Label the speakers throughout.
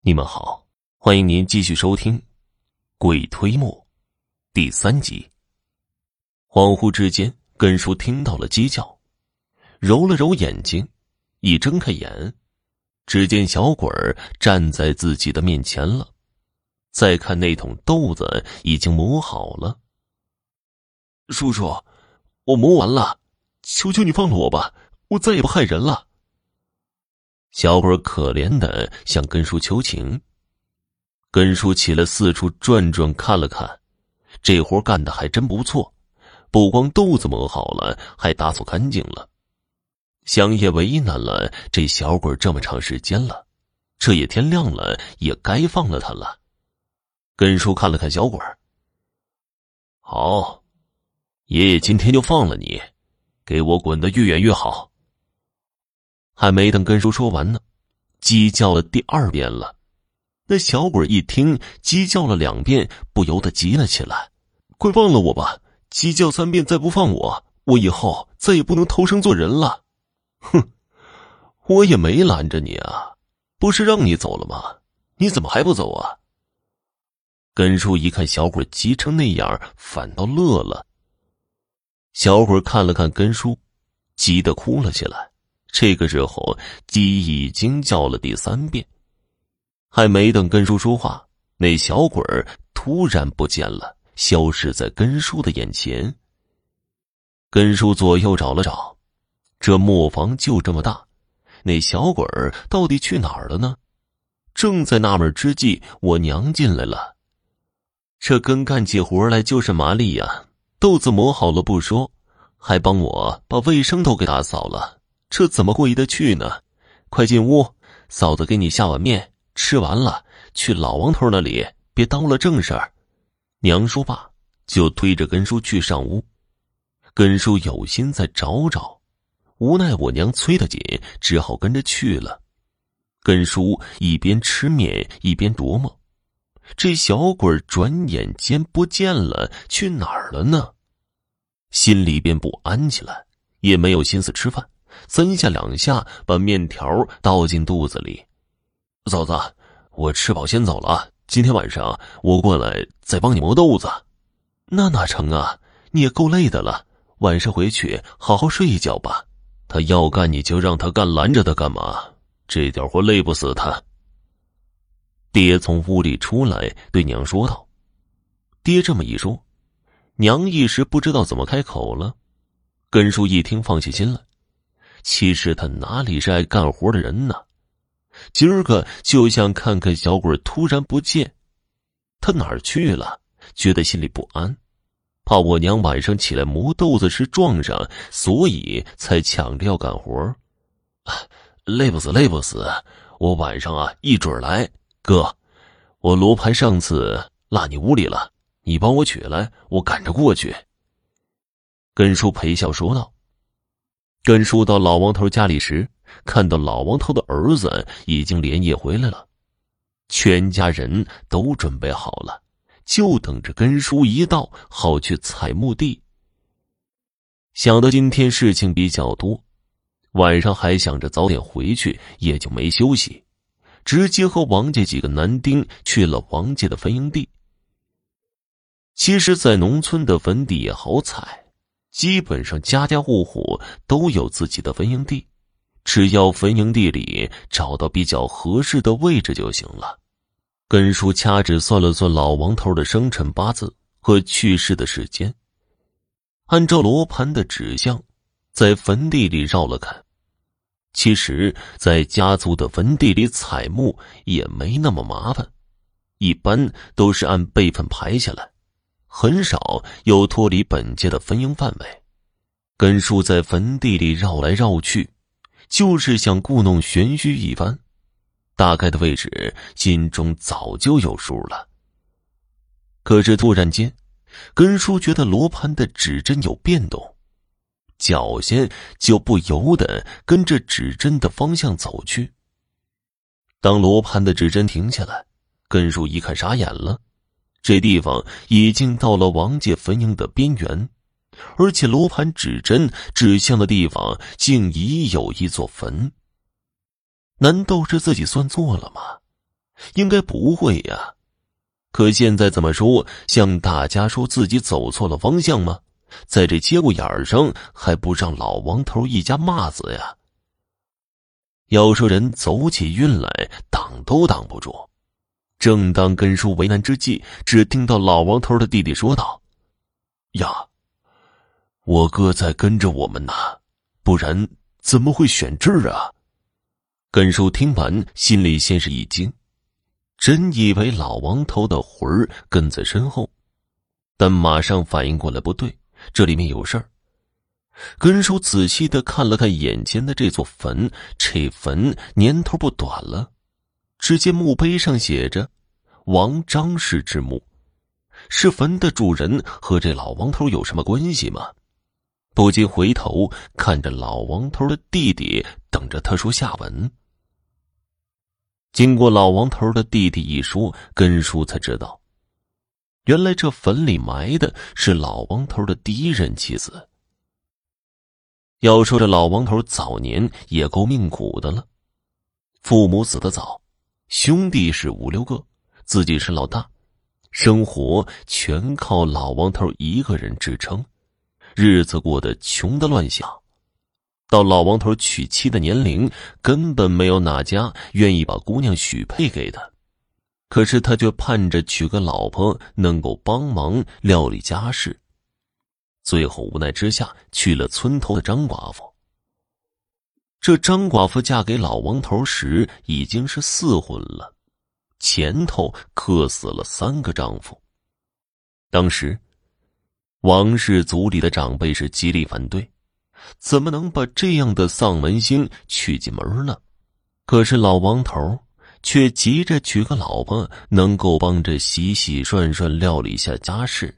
Speaker 1: 你们好，欢迎您继续收听《鬼推磨》第三集。恍惚之间，根叔听到了鸡叫，揉了揉眼睛，一睁开眼，只见小鬼儿站在自己的面前了。再看那桶豆子已经磨好了。叔叔，我磨完了，求求你放了我吧，我再也不害人了。小鬼可怜的向根叔求情。根叔起来四处转转，看了看，这活干的还真不错，不光豆子磨好了，还打扫干净了。想也为难了这小鬼这么长时间了，这也天亮了，也该放了他了。根叔看了看小鬼好，爷爷今天就放了你，给我滚得越远越好。还没等根叔说完呢，鸡叫了第二遍了。那小鬼一听鸡叫了两遍，不由得急了起来：“快放了我吧！鸡叫三遍再不放我，我以后再也不能投生做人了。”哼，我也没拦着你啊，不是让你走了吗？你怎么还不走啊？根叔一看小鬼急成那样，反倒乐了。小鬼看了看根叔，急得哭了起来。这个时候，鸡已经叫了第三遍，还没等根叔说话，那小鬼儿突然不见了，消失在根叔的眼前。根叔左右找了找，这磨坊就这么大，那小鬼儿到底去哪儿了呢？正在纳闷之际，我娘进来了，这跟干起活来就是麻利呀！豆子磨好了不说，还帮我把卫生都给打扫了。这怎么过意得去呢？快进屋，嫂子给你下碗面，吃完了去老王头那里，别耽误了正事儿。娘说罢，就推着根叔去上屋。根叔有心再找找，无奈我娘催得紧，只好跟着去了。根叔一边吃面一边琢磨：这小鬼转眼间不见了，去哪儿了呢？心里便不安起来，也没有心思吃饭。三下两下把面条倒进肚子里，嫂子，我吃饱先走了。今天晚上我过来再帮你磨豆子，那哪成啊？你也够累的了，晚上回去好好睡一觉吧。他要干你就让他干，拦着他干嘛？这点活累不死他。爹从屋里出来对娘说道：“爹这么一说，娘一时不知道怎么开口了。”根叔一听放下心来。其实他哪里是爱干活的人呢？今儿个就想看看小鬼突然不见，他哪儿去了？觉得心里不安，怕我娘晚上起来磨豆子时撞上，所以才抢着要干活。累不死，累不死！我晚上啊一准来。哥，我罗盘上次落你屋里了，你帮我取来，我赶着过去。根叔陪笑说道。根叔到老王头家里时，看到老王头的儿子已经连夜回来了，全家人都准备好了，就等着根叔一到，好去采墓地。想到今天事情比较多，晚上还想着早点回去，也就没休息，直接和王家几个男丁去了王家的坟营地。其实，在农村的坟地也好采。基本上家家户户都有自己的坟营地，只要坟营地里找到比较合适的位置就行了。根叔掐指算了算老王头的生辰八字和去世的时间，按照罗盘的指向，在坟地里绕了看。其实，在家族的坟地里采墓也没那么麻烦，一般都是按辈分排下来。很少有脱离本界的坟茔范围，根叔在坟地里绕来绕去，就是想故弄玄虚一番。大概的位置心中早就有数了。可是突然间，根叔觉得罗盘的指针有变动，脚下就不由得跟着指针的方向走去。当罗盘的指针停下来，根叔一看傻眼了。这地方已经到了王家坟茔的边缘，而且罗盘指针指向的地方竟已有一座坟。难道是自己算错了吗？应该不会呀。可现在怎么说？向大家说自己走错了方向吗？在这节骨眼上还不让老王头一家骂死呀？要说人走起运来，挡都挡不住。正当根叔为难之际，只听到老王头的弟弟说道：“呀，我哥在跟着我们呢，不然怎么会选这儿啊？”根叔听完，心里先是一惊，真以为老王头的魂儿跟在身后，但马上反应过来不对，这里面有事儿。根叔仔细的看了看眼前的这座坟，这坟年头不短了。只见墓碑上写着“王张氏之墓”，是坟的主人和这老王头有什么关系吗？不禁回头看着老王头的弟弟，等着他说下文。经过老王头的弟弟一说，根叔才知道，原来这坟里埋的是老王头的第一任妻子。要说这老王头早年也够命苦的了，父母死得早，兄弟是五六个，自己是老大，生活全靠老王头一个人支撑，日子过得穷的乱想。到老王头娶妻的年龄，根本没有哪家愿意把姑娘许配给他，可是他却盼着娶个老婆能够帮忙料理家事。最后无奈之下，娶了村头的张寡妇。这张寡妇嫁给老王头时已经是四婚了，前头克死了三个丈夫。当时，王氏族里的长辈是极力反对，怎么能把这样的丧门星娶进门呢？可是老王头却急着娶个老婆，能够帮着洗洗涮涮、料理一下家事。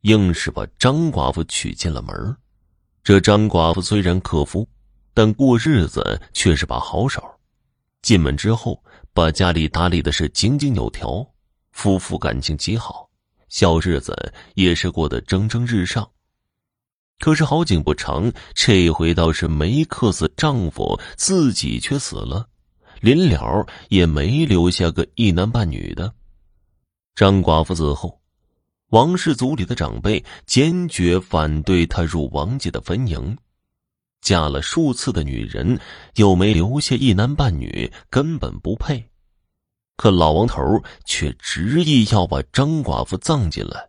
Speaker 1: 硬是把张寡妇娶进了门这张寡妇虽然克夫，但过日子却是把好手。进门之后，把家里打理的是井井有条，夫妇感情极好，小日子也是过得蒸蒸日上。可是好景不长，这回倒是没克死丈夫，自己却死了，临了也没留下个一男半女的。张寡妇死后。王氏族里的长辈坚决反对她入王家的坟茔，嫁了数次的女人又没留下一男半女，根本不配。可老王头却执意要把张寡妇葬进来，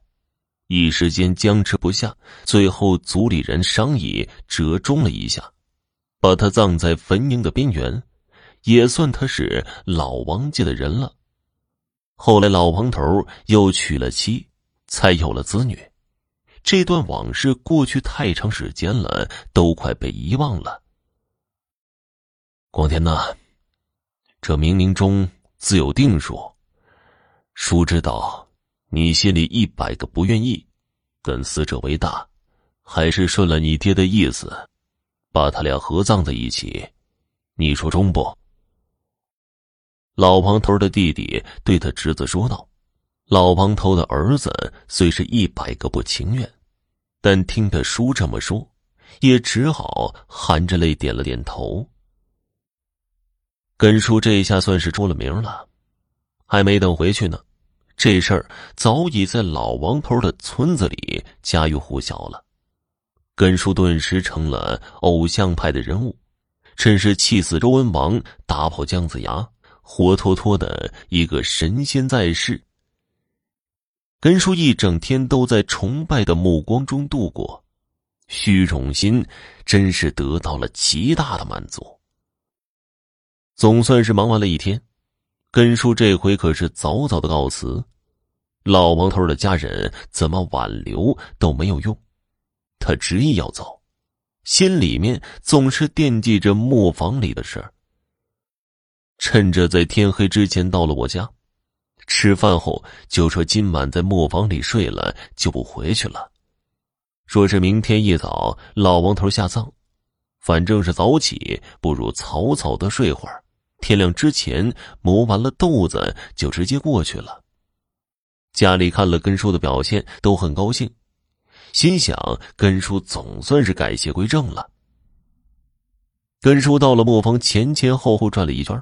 Speaker 1: 一时间僵持不下，最后族里人商议折中了一下，把她葬在坟茔的边缘，也算她是老王家的人了。后来老王头又娶了妻。才有了子女，这段往事过去太长时间了，都快被遗忘了。广田呐，这冥冥中自有定数。叔知道你心里一百个不愿意，但死者为大，还是顺了你爹的意思，把他俩合葬在一起。你说中不？老王头的弟弟对他侄子说道。老王头的儿子虽是一百个不情愿，但听他叔这么说，也只好含着泪点了点头。根叔这一下算是出了名了，还没等回去呢，这事儿早已在老王头的村子里家喻户晓了。根叔顿时成了偶像派的人物，真是气死周文王，打跑姜子牙，活脱脱的一个神仙在世。根叔一整天都在崇拜的目光中度过，虚荣心真是得到了极大的满足。总算是忙完了一天，根叔这回可是早早的告辞。老王头的家人怎么挽留都没有用，他执意要走，心里面总是惦记着磨坊里的事儿。趁着在天黑之前到了我家。吃饭后就说今晚在磨坊里睡了，就不回去了。说是明天一早老王头下葬，反正是早起，不如草草的睡会儿。天亮之前磨完了豆子，就直接过去了。家里看了根叔的表现，都很高兴，心想根叔总算是改邪归正了。根叔到了磨坊，前前后后转了一圈，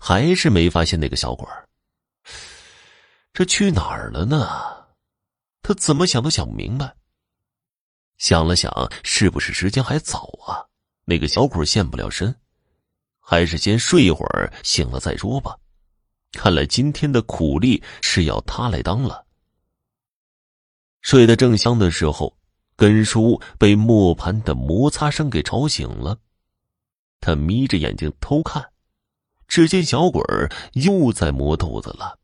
Speaker 1: 还是没发现那个小鬼儿。这去哪儿了呢？他怎么想都想不明白。想了想，是不是时间还早啊？那个小鬼现不了身，还是先睡一会儿，醒了再说吧。看来今天的苦力是要他来当了。睡得正香的时候，根叔被磨盘的摩擦声给吵醒了。他眯着眼睛偷看，只见小鬼儿又在磨豆子了，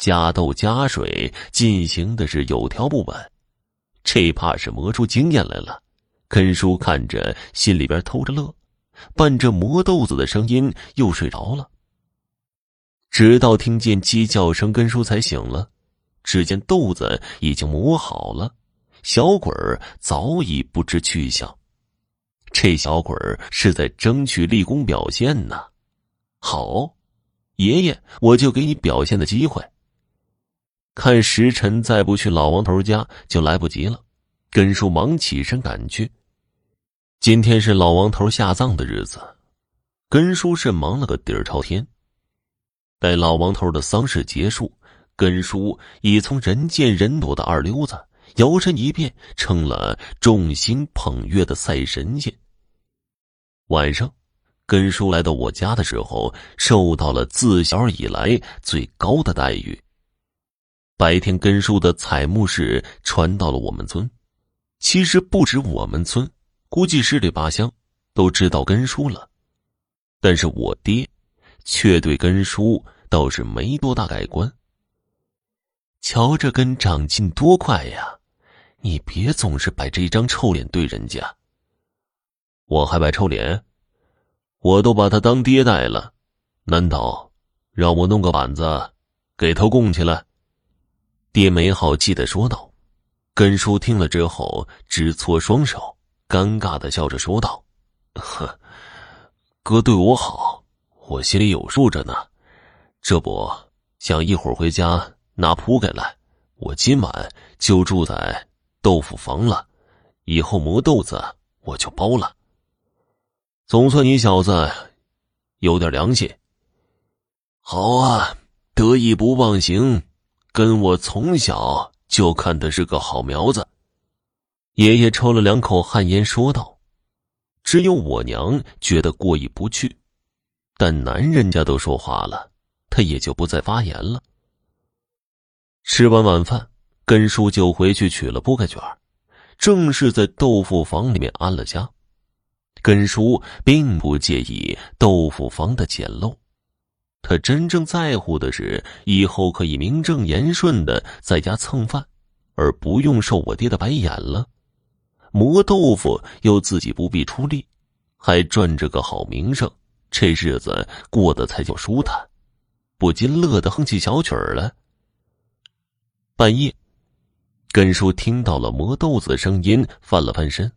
Speaker 1: 加豆加水，进行的是有条不紊，这怕是磨出经验来了。根叔看着，心里边偷着乐，伴着磨豆子的声音又睡着了。直到听见鸡叫声，根叔才醒了。只见豆子已经磨好了，小鬼儿早已不知去向。这小鬼儿是在争取立功表现呢。好，爷爷，我就给你表现的机会。看时辰，再不去老王头家就来不及了。根叔忙起身赶去。今天是老王头下葬的日子，根叔是忙了个底儿朝天。待老王头的丧事结束。根叔已从人见人躲的二流子摇身一变成了众星捧月的赛神仙。晚上，根叔来到我家的时候，受到了自小以来最高的待遇。白天，根叔的彩木事传到了我们村，其实不止我们村，估计十里八乡都知道根叔了。但是我爹却对根叔倒是没多大改观。瞧这根长进多快呀！你别总是摆这一张臭脸对人家。我还摆臭脸？我都把他当爹带了，难道让我弄个板子给他供起来？爹没好气的说道。根叔听了之后直搓双手，尴尬的笑着说道：“呵，哥对我好，我心里有数着呢。这不想一会儿回家。”拿铺盖来，我今晚就住在豆腐房了。以后磨豆子我就包了。总算你小子有点良心。好啊，得意不忘形，跟我从小就看的是个好苗子。爷爷抽了两口旱烟，说道：“只有我娘觉得过意不去，但男人家都说话了，他也就不再发言了。”吃完晚饭，根叔就回去取了铺盖卷正是在豆腐房里面安了家。根叔并不介意豆腐房的简陋，他真正在乎的是以后可以名正言顺的在家蹭饭，而不用受我爹的白眼了。磨豆腐又自己不必出力，还赚着个好名声，这日子过得才叫舒坦，不禁乐得哼起小曲儿来。半夜，根叔听到了磨豆子的声音，翻了翻身。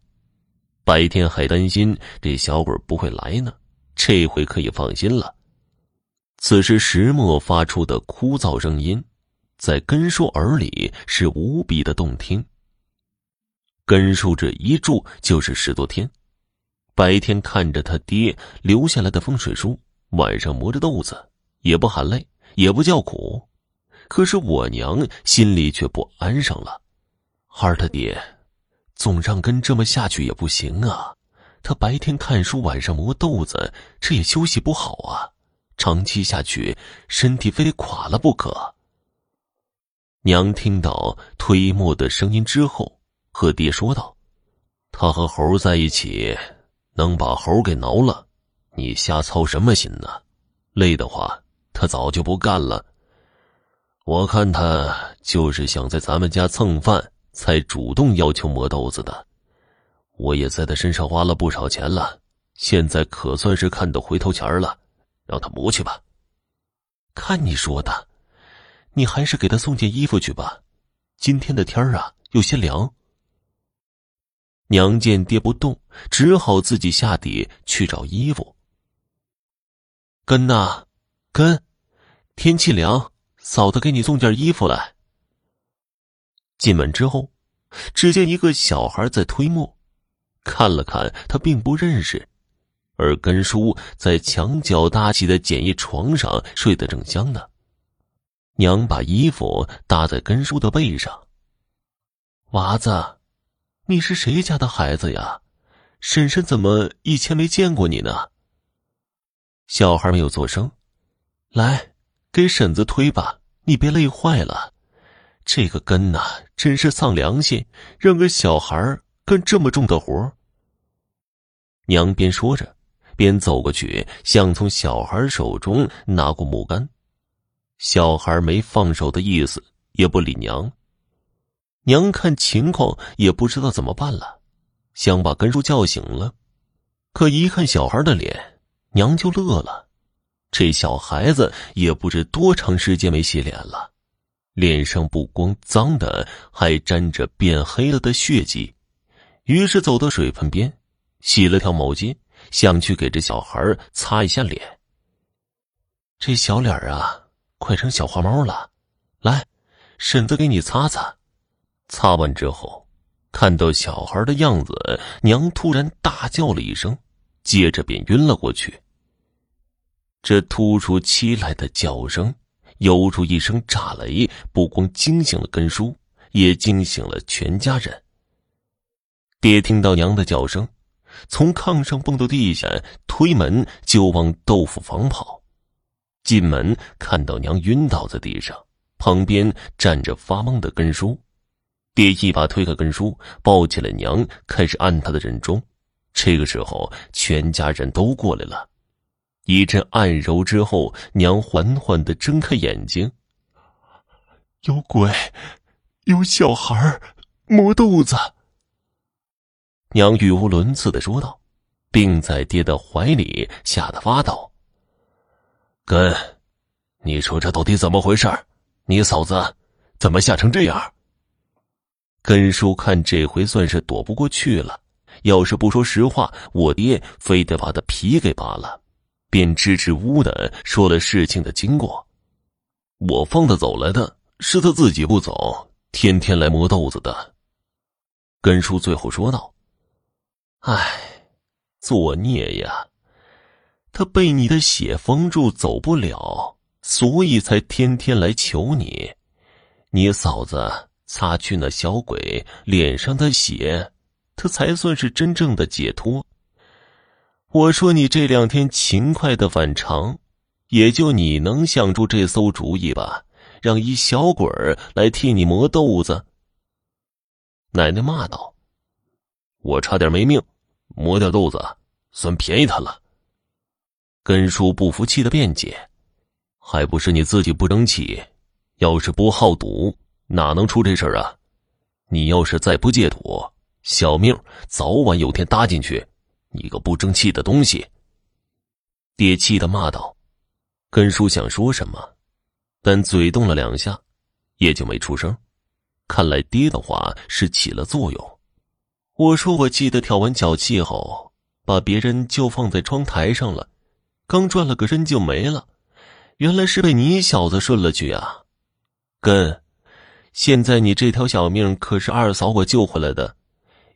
Speaker 1: 白天还担心这小鬼不会来呢，这回可以放心了。此时石磨发出的枯燥声音，在根叔耳里是无比的动听。根叔这一住就是十多天，白天看着他爹留下来的风水书，晚上磨着豆子，也不喊累，也不叫苦。可是我娘心里却不安生了，二他爹，总让根这么下去也不行啊！他白天看书，晚上磨豆子，这也休息不好啊！长期下去，身体非得垮了不可。娘听到推磨的声音之后，和爹说道：“他和猴在一起，能把猴给挠了，你瞎操什么心呢？累的话，他早就不干了。”我看他就是想在咱们家蹭饭，才主动要求磨豆子的。我也在他身上花了不少钱了，现在可算是看到回头钱了，让他磨去吧。看你说的，你还是给他送件衣服去吧。今天的天儿啊，有些凉。娘见爹不动，只好自己下地去找衣服。根呐，根，天气凉。嫂子，给你送件衣服来。进门之后，只见一个小孩在推磨，看了看，他并不认识。而根叔在墙角搭起的简易床上睡得正香呢。娘把衣服搭在根叔的背上。娃子，你是谁家的孩子呀？婶婶怎么以前没见过你呢？小孩没有作声。来，给婶子推吧，你别累坏了。这个根呐，真是丧良心，让个小孩干这么重的活。娘边说着，边走过去，想从小孩手中拿过木杆。小孩没放手的意思，也不理娘。娘看情况，也不知道怎么办了，想把根叔叫醒了，可一看小孩的脸，娘就乐了。这小孩子也不知多长时间没洗脸了。脸上不光脏的，还沾着变黑了的血迹，于是走到水盆边，洗了条毛巾，想去给这小孩擦一下脸。这小脸啊，快成小花猫了，来，婶子给你擦擦。擦完之后，看到小孩的样子，娘突然大叫了一声，接着便晕了过去。这突如其来的叫声。犹如一声炸雷，不光惊醒了根叔，也惊醒了全家人。爹听到娘的叫声，从炕上蹦到地下，推门就往豆腐房跑。进门看到娘晕倒在地上，旁边站着发懵的根叔。爹一把推开根叔，抱起了娘，开始按他的人中。这个时候，全家人都过来了。一阵按揉之后，娘缓缓的睁开眼睛。有鬼，有小孩磨豆子。娘语无伦次的说道，并在爹的怀里吓得发抖。根，你说这到底怎么回事？你嫂子怎么吓成这样？根叔看这回算是躲不过去了，要是不说实话，我爹非得把他皮给扒了。便支支吾吾的说了事情的经过。我放他走来的，是他自己不走，天天来磨豆子的。根叔最后说道：“唉，作孽呀！他被你的血封住，走不了，所以才天天来求你。你嫂子擦去那小鬼脸上的血，他才算是真正的解脱。”我说你这两天勤快的反常，也就你能想出这馊主意吧？让一小鬼儿来替你磨豆子。奶奶骂道：“我差点没命，磨掉豆子算便宜他了。”根叔不服气的辩解：“还不是你自己不争气，要是不好赌，哪能出这事儿啊？你要是再不戒赌，小命早晚有天搭进去。”你个不争气的东西！爹气的骂道：“根叔想说什么，但嘴动了两下，也就没出声。看来爹的话是起了作用。我说，我记得跳完脚气后，把别人就放在窗台上了，刚转了个身就没了。原来是被你小子顺了去啊！根，现在你这条小命可是二嫂我救回来的，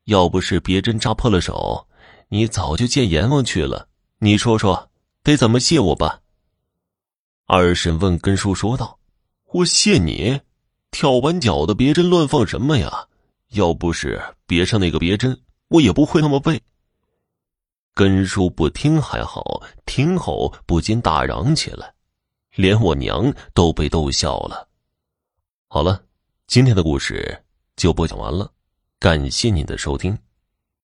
Speaker 1: 要不是别针扎破了手。”你早就见阎王去了，你说说，得怎么谢我吧？二婶问根叔说道：“我谢你，跳完脚的别针乱放什么呀？要不是别上那个别针，我也不会那么背。”根叔不听还好，听后不禁大嚷起来，连我娘都被逗笑了。好了，今天的故事就播讲完了，感谢您的收听。